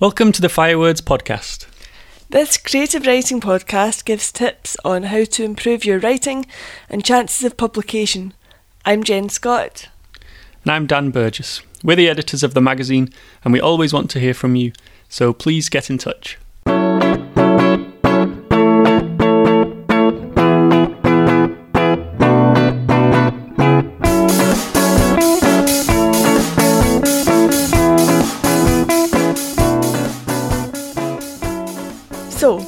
Welcome to the Firewords podcast. This creative writing podcast gives tips on how to improve your writing and chances of publication. I'm Jen Scott. And I'm Dan Burgess. We're the editors of the magazine, and we always want to hear from you, so please get in touch. So,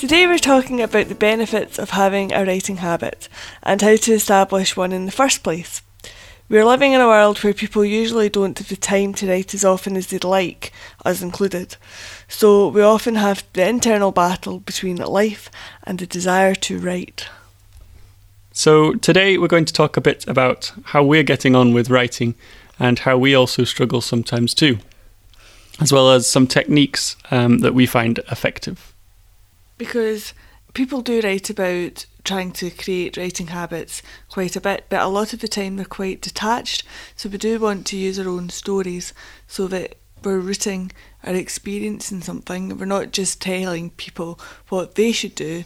today we're talking about the benefits of having a writing habit and how to establish one in the first place. We're living in a world where people usually don't have the time to write as often as they'd like, us included. So, we often have the internal battle between life and the desire to write. So, today we're going to talk a bit about how we're getting on with writing and how we also struggle sometimes too, as well as some techniques um, that we find effective. Because people do write about trying to create writing habits quite a bit, but a lot of the time they're quite detached. So we do want to use our own stories so that we're rooting our experience in something. We're not just telling people what they should do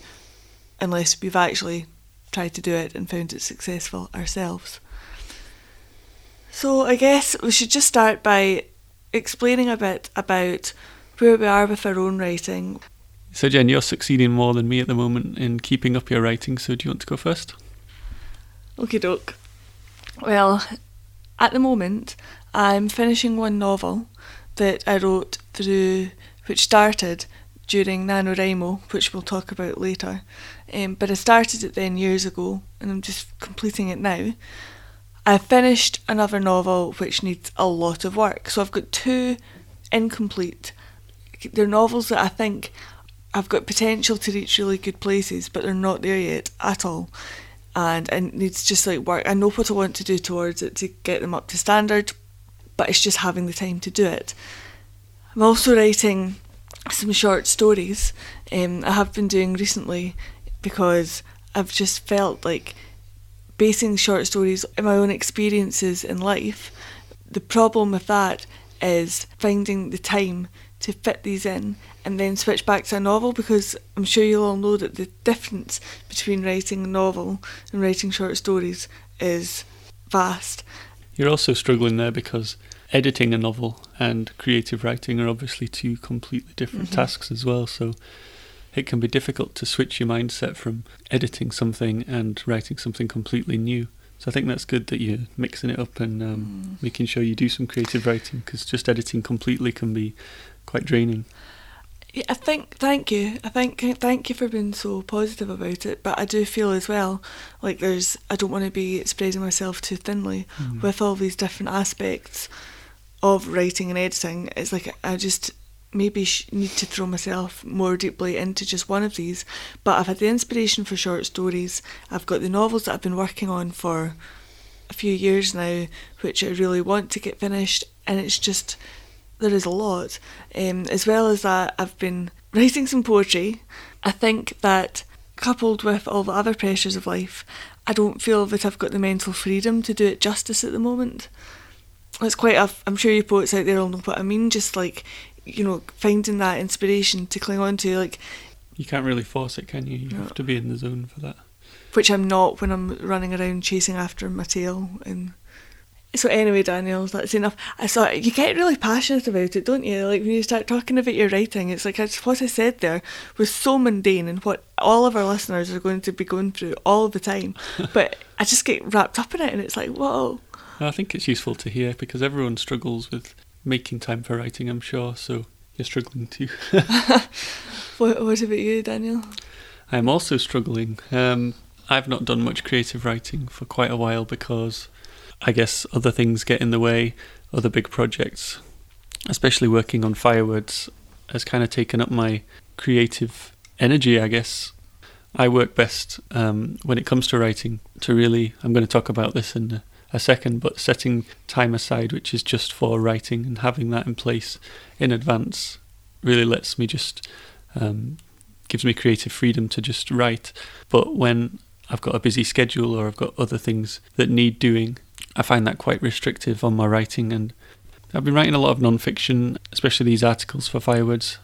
unless we've actually tried to do it and found it successful ourselves. So I guess we should just start by explaining a bit about where we are with our own writing, So, Jen, you're succeeding more than me at the moment in keeping up your writing, so do you want to go first? Okay, doke. Well, at the moment, I'm finishing one novel that I wrote through, which started during NaNoWriMo, which we'll talk about later. Um, but I started it then years ago, and I'm just completing it now. I've finished another novel which needs a lot of work, so I've got two incomplete. They're novels that I think have got potential to reach really good places, but they're not there yet at all and it needs just like work. I know what I want to do towards it to get them up to standard, but it's just having the time to do it. I'm also writing some short stories. Um, I have been doing recently because I've just felt like basing short stories on my own experiences in life. The problem with that is finding the time to fit these in and then switch back to a novel because I'm sure you'll all know that the difference between writing a novel and writing short stories is vast. You're also struggling there because editing a novel and creative writing are obviously two completely different Mhm. tasks as well. So it can be difficult to switch your mindset from editing something and writing something completely new. So I think that's good that you're mixing it up and um, making sure you do some creative writing because just editing completely can be quite draining. Yeah, I think thank you. I think thank you for being so positive about it. But I do feel as well like there's I don't want to be spreading myself too thinly Mm. with all these different aspects of writing and editing. It's like I just maybe sh- need to throw myself more deeply into just one of these. But I've had the inspiration for short stories. I've got the novels that I've been working on for a few years now, which I really want to get finished, and it's just there is a lot. Um, as well as that, I've been writing some poetry. I think that coupled with all the other pressures of life, I don't feel that I've got the mental freedom to do it justice at the moment. It's quite a, I'm sure you poets out there will know what I mean, just like, you know, finding that inspiration to cling on to, like, You can't really force it, can you? You No. have to be in the zone for that. which I'm not when I'm running around chasing after my tail. And so anyway, Daniel, that's enough. I saw you get really passionate about it, don't you? Like when you start talking about your writing, it's like it's what I said there was so mundane and what all of our listeners are going to be going through all the time. but I just get wrapped up in it, and it's like, whoa. I think it's useful to hear because everyone struggles with making time for writing, I'm sure. So you're struggling too. What, what about you, Daniel? I'm also struggling. Um, I've not done much creative writing for quite a while because I guess other things get in the way, other big projects, especially working on Firewords, has kind of taken up my creative energy, I guess. I work best um, when it comes to writing to really, I'm going to talk about this in a, a second, but setting time aside, which is just for writing and having that in place in advance, really lets me just um, gives me creative freedom to just write. But when I've got a busy schedule or I've got other things that need doing, I find that quite restrictive on my writing. And I've been writing a lot of non-fiction, especially these articles for Firewords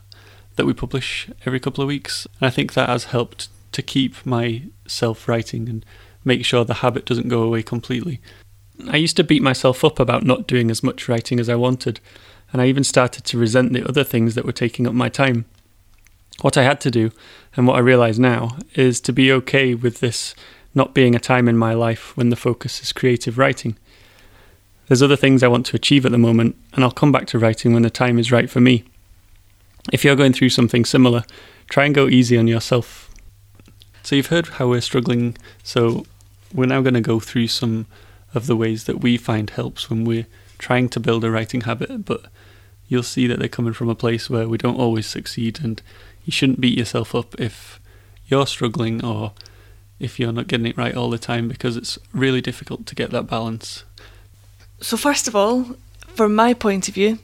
that we publish every couple of weeks. And I think that has helped to keep myself writing and make sure the habit doesn't go away completely. I used to beat myself up about not doing as much writing as I wanted, and I even started to resent the other things that were taking up my time. What I had to do, and what I realise now, is to be okay with this not being a time in my life when the focus is creative writing. There's other things I want to achieve at the moment, and I'll come back to writing when the time is right for me. If you're going through something similar, try and go easy on yourself. So, you've heard how we're struggling, so we're now going to go through some of the ways that we find helps when we're trying to build a writing habit, but you'll see that they're coming from a place where we don't always succeed, and you shouldn't beat yourself up if you're struggling or if you're not getting it right all the time because it's really difficult to get that balance. So, first of all, from my point of view,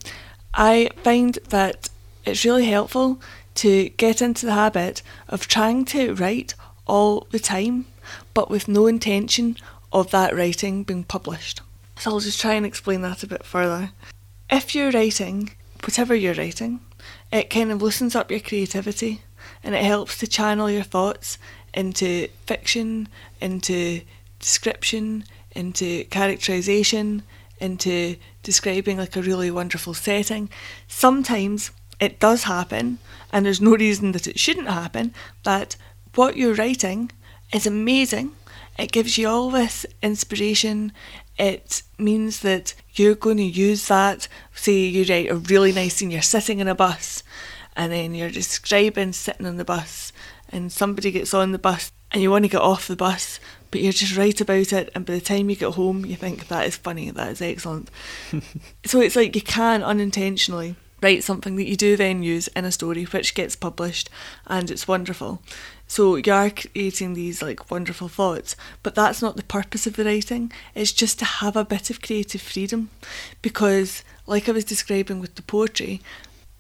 I find that it's really helpful to get into the habit of trying to write all the time, but with no intention of that writing being published. So I'll just try and explain that a bit further. If you're writing, whatever you're writing, it kind of loosens up your creativity and it helps to channel your thoughts into fiction, into description, into characterization, into describing like a really wonderful setting. Sometimes it does happen, and there's no reason that it shouldn't happen, that what you're writing is amazing. It gives you all this inspiration. It means that you're going to use that. Say you write a really nice scene, you're sitting in a bus, and then you're describing sitting on the bus, and somebody gets on the bus, and you want to get off the bus, but you're just write about it, and by the time you get home, you think that is funny, that is excellent. so it's like you can unintentionally write something that you do then use in a story which gets published and it's wonderful. So you are creating these like wonderful thoughts, but that's not the purpose of the writing. It's just to have a bit of creative freedom because like I was describing with the poetry,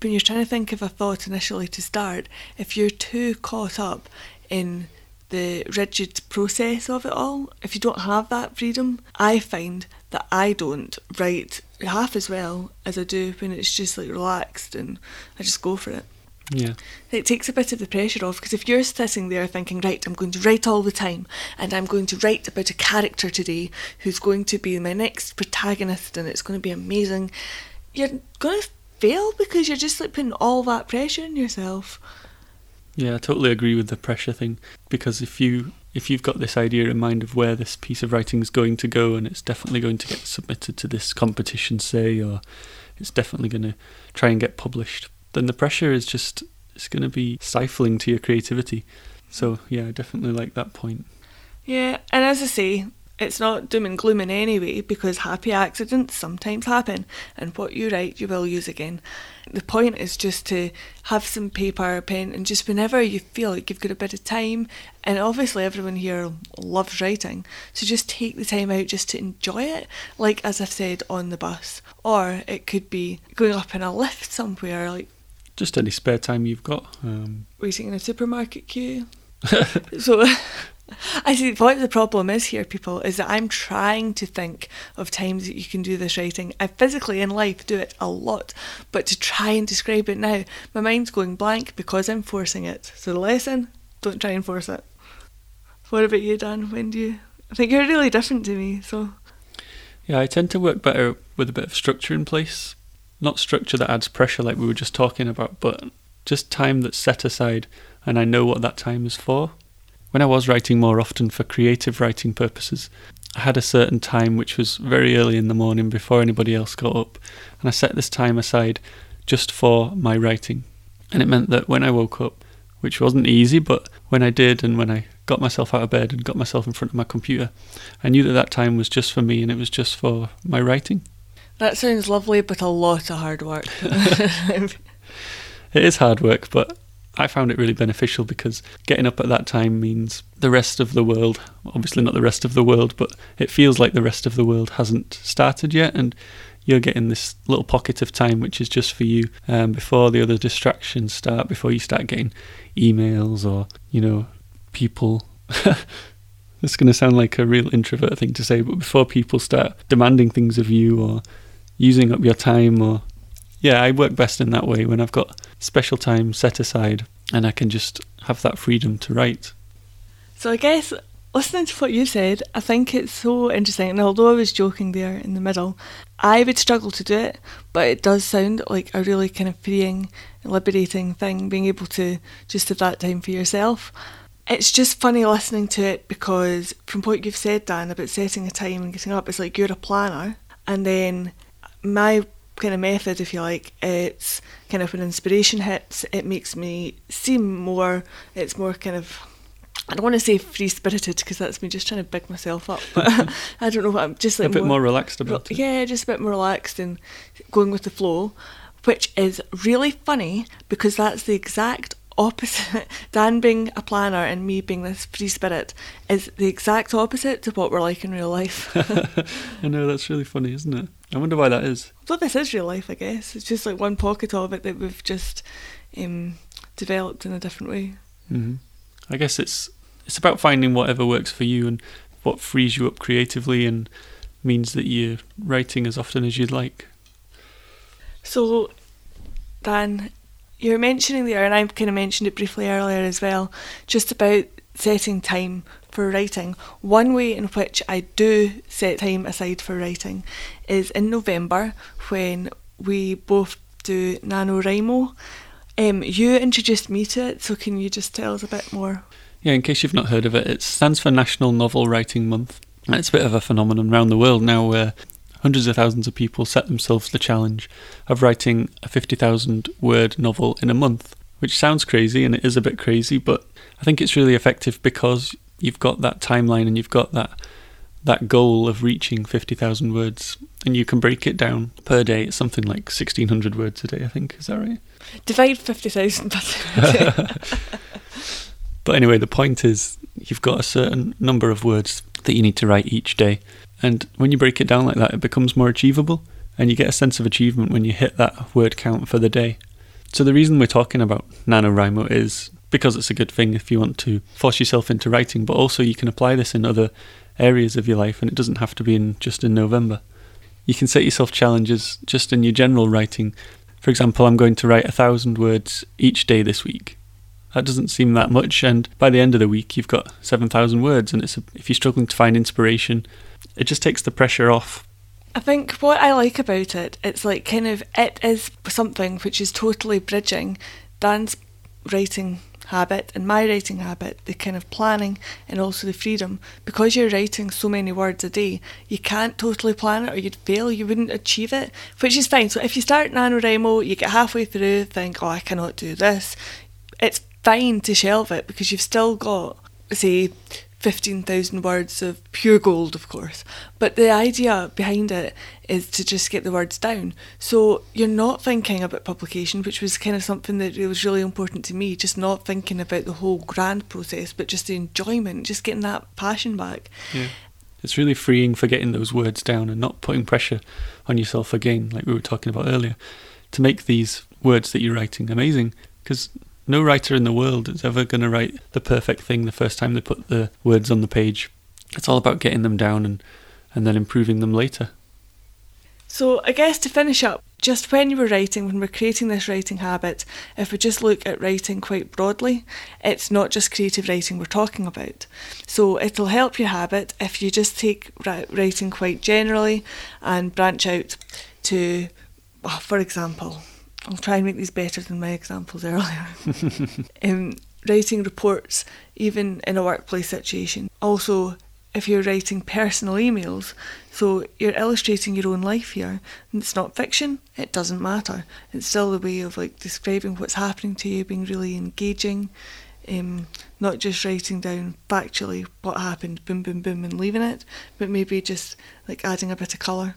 when you're trying to think of a thought initially to start, if you're too caught up in the rigid process of it all, if you don't have that freedom, I find that I don't write half as well as I do when it's just like relaxed and I just go for it. Yeah. It takes a bit of the pressure off because if you're sitting there thinking, right, I'm going to write all the time and I'm going to write about a character today who's going to be my next protagonist and it's going to be amazing, you're going to fail because you're just like putting all that pressure on yourself. Yeah, I totally agree with the pressure thing because if you if you've got this idea in mind of where this piece of writing is going to go and it's definitely going to get submitted to this competition say or it's definitely going to try and get published, then the pressure is just it's going to be stifling to your creativity. So, yeah, I definitely like that point. Yeah, and as I say, it's not doom and gloom in any way because happy accidents sometimes happen, and what you write you will use again. The point is just to have some paper, a pen, and just whenever you feel like you've got a bit of time, and obviously everyone here loves writing, so just take the time out just to enjoy it, like as I've said on the bus, or it could be going up in a lift somewhere, like just any spare time you've got. Um... Waiting in a supermarket queue. so I see what the problem is here, people, is that I'm trying to think of times that you can do this writing. I physically in life do it a lot, but to try and describe it now, my mind's going blank because I'm forcing it. So the lesson, don't try and force it. What about you, Dan? When do you? I think you're really different to me, so. Yeah, I tend to work better with a bit of structure in place. Not structure that adds pressure like we were just talking about, but just time that's set aside and I know what that time is for. When I was writing more often for creative writing purposes, I had a certain time which was very early in the morning before anybody else got up, and I set this time aside just for my writing. And it meant that when I woke up, which wasn't easy, but when I did and when I got myself out of bed and got myself in front of my computer, I knew that that time was just for me and it was just for my writing. That sounds lovely, but a lot of hard work. it is hard work, but I found it really beneficial because getting up at that time means the rest of the world, obviously not the rest of the world, but it feels like the rest of the world hasn't started yet. And you're getting this little pocket of time which is just for you um, before the other distractions start, before you start getting emails or, you know, people. it's going to sound like a real introvert thing to say, but before people start demanding things of you or using up your time or yeah, I work best in that way when I've got special time set aside and I can just have that freedom to write. So I guess listening to what you said, I think it's so interesting. And although I was joking there in the middle, I would struggle to do it, but it does sound like a really kind of freeing, liberating thing, being able to just have that time for yourself. It's just funny listening to it because from what you've said, Dan, about setting a time and getting up, it's like you're a planner, and then my kind of method, if you like, it's kind of when inspiration hits, it makes me seem more, it's more kind of, I don't want to say free spirited because that's me just trying to big myself up, but I don't know what I'm just like a bit more, more relaxed about it. Yeah, just a bit more relaxed and going with the flow, which is really funny because that's the exact opposite. Dan being a planner and me being this free spirit is the exact opposite to what we're like in real life. I know, that's really funny, isn't it? I wonder why that is. Well, this is real life, I guess. It's just like one pocket of it that we've just um, developed in a different way. Mm-hmm. I guess it's it's about finding whatever works for you and what frees you up creatively and means that you're writing as often as you'd like. So, Dan, you're mentioning there, and I kind of mentioned it briefly earlier as well, just about setting time for writing. One way in which I do set time aside for writing is in November when we both do NaNoWriMo. Um, you introduced me to it, so can you just tell us a bit more? Yeah, in case you've not heard of it, it stands for National Novel Writing Month. It's a bit of a phenomenon around the world now where hundreds of thousands of people set themselves the challenge of writing a 50,000 word novel in a month, which sounds crazy and it is a bit crazy, but I think it's really effective because you've got that timeline and you've got that that goal of reaching 50,000 words and you can break it down per day it's something like 1600 words a day I think is that right divide 50,000 but anyway the point is you've got a certain number of words that you need to write each day and when you break it down like that, it becomes more achievable, and you get a sense of achievement when you hit that word count for the day. So the reason we're talking about NaNoWriMo is because it's a good thing if you want to force yourself into writing, but also you can apply this in other areas of your life, and it doesn't have to be in just in November. You can set yourself challenges just in your general writing. For example, I'm going to write a thousand words each day this week. That doesn't seem that much, and by the end of the week, you've got 7,000 words. And it's a, if you're struggling to find inspiration it just takes the pressure off. I think what I like about it, it's like kind of it is something which is totally bridging Dan's writing habit and my writing habit, the kind of planning and also the freedom. Because you're writing so many words a day, you can't totally plan it or you'd fail, you wouldn't achieve it, which is fine. So if you start NaNoWriMo, you get halfway through, think, oh, I cannot do this, it's fine to shelve it because you've still got, say, 15,000 words of pure gold, of course. But the idea behind it is to just get the words down. So you're not thinking about publication, which was kind of something that was really important to me, just not thinking about the whole grand process, but just the enjoyment, just getting that passion back. Yeah. It's really freeing for getting those words down and not putting pressure on yourself again, like we were talking about earlier, to make these words that you're writing amazing. Because no writer in the world is ever going to write the perfect thing the first time they put the words on the page. It's all about getting them down and, and then improving them later. So, I guess to finish up, just when you were writing, when we're creating this writing habit, if we just look at writing quite broadly, it's not just creative writing we're talking about. So, it'll help your habit if you just take writing quite generally and branch out to, for example, I'll try and make these better than my examples earlier. um, writing reports, even in a workplace situation. Also, if you're writing personal emails, so you're illustrating your own life here, and it's not fiction, it doesn't matter. It's still a way of like describing what's happening to you, being really engaging, um, not just writing down factually what happened, boom, boom, boom, and leaving it, but maybe just like adding a bit of colour.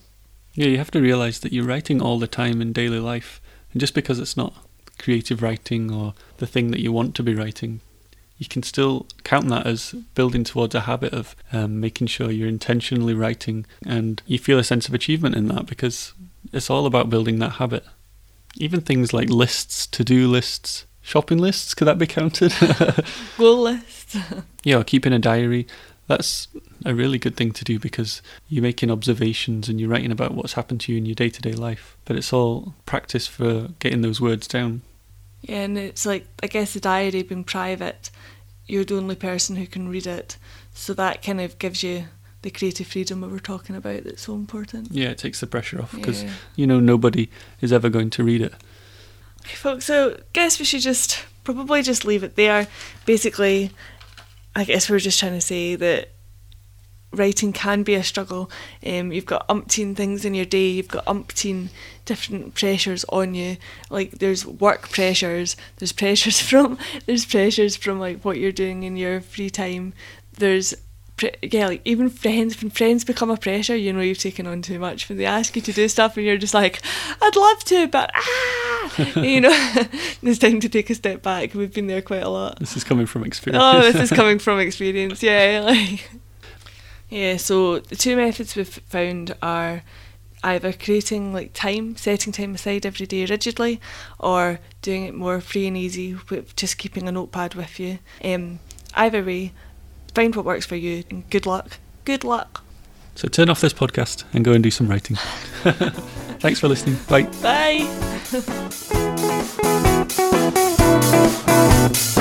Yeah, you have to realise that you're writing all the time in daily life. And just because it's not creative writing or the thing that you want to be writing, you can still count that as building towards a habit of um, making sure you're intentionally writing and you feel a sense of achievement in that because it's all about building that habit. Even things like lists, to do lists, shopping lists, could that be counted? Goal list. yeah, keeping a diary. That's a really good thing to do because you're making observations and you're writing about what's happened to you in your day to day life. But it's all practice for getting those words down. Yeah, and it's like, I guess the diary being private, you're the only person who can read it. So that kind of gives you the creative freedom that we were talking about that's so important. Yeah, it takes the pressure off because, Yeah. you know, nobody is ever going to read it. Okay, folks, so guess we should just probably just leave it there. Basically, I guess we're just trying to say that writing can be a struggle. Um, you've got umpteen things in your day, you've got umpteen different pressures on you. Like there's work pressures, there's pressures from there's pressures from like what you're doing in your free time. There's yeah, like even friends when friends become a pressure, you know you've taken on too much. When they ask you to do stuff and you're just like, I'd love to, but ah, you know, it's time to take a step back. We've been there quite a lot. This is coming from experience. Oh, this is coming from experience. Yeah, like yeah. So the two methods we've found are either creating like time, setting time aside every day rigidly, or doing it more free and easy with just keeping a notepad with you. Um, either way, find what works for you, and good luck. Good luck. So turn off this podcast and go and do some writing. Thanks for listening. Bye. Bye.